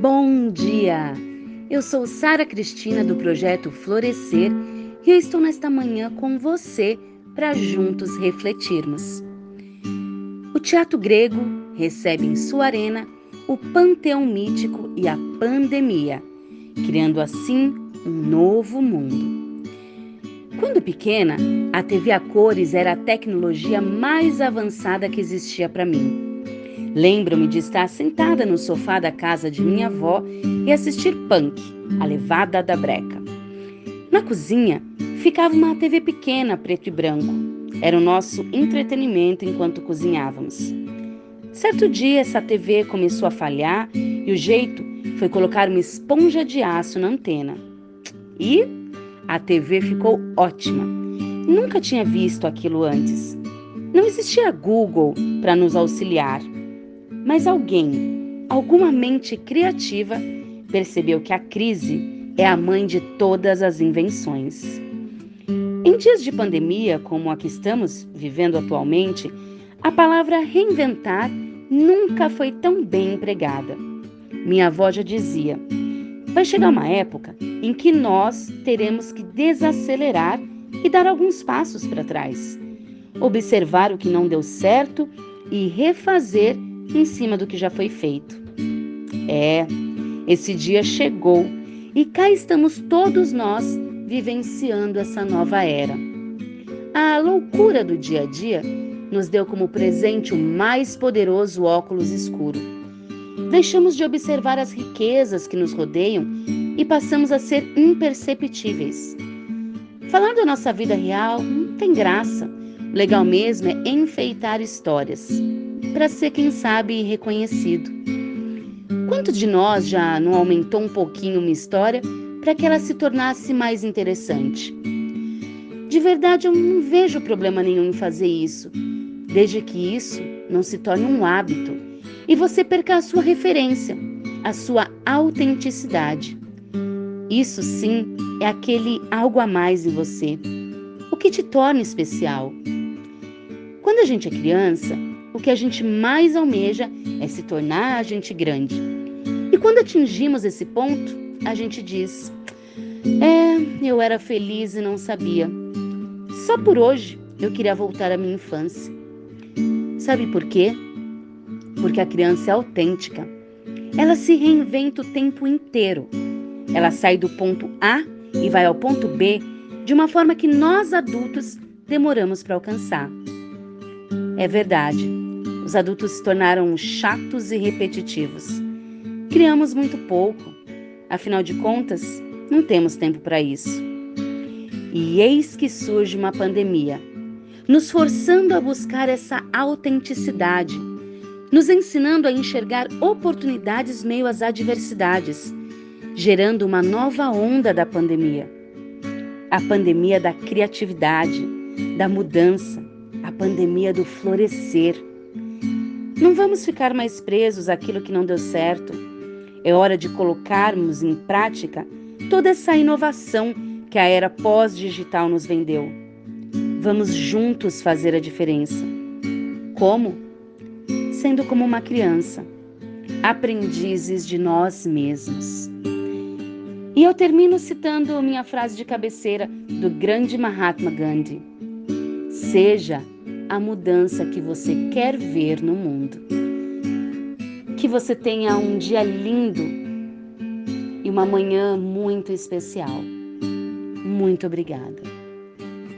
Bom dia! Eu sou Sara Cristina do projeto Florescer e eu estou nesta manhã com você para juntos refletirmos. O teatro grego recebe em sua arena o panteão mítico e a pandemia, criando assim um novo mundo. Quando pequena, a TV a cores era a tecnologia mais avançada que existia para mim. Lembro-me de estar sentada no sofá da casa de minha avó e assistir Punk, a levada da breca. Na cozinha ficava uma TV pequena, preto e branco. Era o nosso entretenimento enquanto cozinhávamos. Certo dia, essa TV começou a falhar e o jeito foi colocar uma esponja de aço na antena. E a TV ficou ótima. Nunca tinha visto aquilo antes. Não existia Google para nos auxiliar. Mas alguém, alguma mente criativa, percebeu que a crise é a mãe de todas as invenções. Em dias de pandemia, como a que estamos vivendo atualmente, a palavra reinventar nunca foi tão bem empregada. Minha avó já dizia: vai chegar uma época em que nós teremos que desacelerar e dar alguns passos para trás, observar o que não deu certo e refazer em cima do que já foi feito. É, esse dia chegou e cá estamos todos nós vivenciando essa nova era. A loucura do dia a dia nos deu como presente o mais poderoso óculos escuro. Deixamos de observar as riquezas que nos rodeiam e passamos a ser imperceptíveis. Falar da nossa vida real não tem graça. Legal mesmo é enfeitar histórias para ser, quem sabe, reconhecido. Quanto de nós já não aumentou um pouquinho uma história para que ela se tornasse mais interessante? De verdade, eu não vejo problema nenhum em fazer isso, desde que isso não se torne um hábito e você perca a sua referência, a sua autenticidade. Isso sim é aquele algo a mais em você, o que te torna especial. Quando a gente é criança, o que a gente mais almeja é se tornar a gente grande. E quando atingimos esse ponto, a gente diz: É, eu era feliz e não sabia. Só por hoje eu queria voltar à minha infância. Sabe por quê? Porque a criança é autêntica. Ela se reinventa o tempo inteiro. Ela sai do ponto A e vai ao ponto B de uma forma que nós adultos demoramos para alcançar. É verdade, os adultos se tornaram chatos e repetitivos. Criamos muito pouco, afinal de contas, não temos tempo para isso. E eis que surge uma pandemia, nos forçando a buscar essa autenticidade, nos ensinando a enxergar oportunidades meio às adversidades, gerando uma nova onda da pandemia. A pandemia da criatividade, da mudança, a pandemia do florescer não vamos ficar mais presos àquilo que não deu certo. É hora de colocarmos em prática toda essa inovação que a era pós-digital nos vendeu. Vamos juntos fazer a diferença. Como? Sendo como uma criança, aprendizes de nós mesmos. E eu termino citando minha frase de cabeceira do grande Mahatma Gandhi: Seja a mudança que você quer ver no mundo. Que você tenha um dia lindo e uma manhã muito especial. Muito obrigada.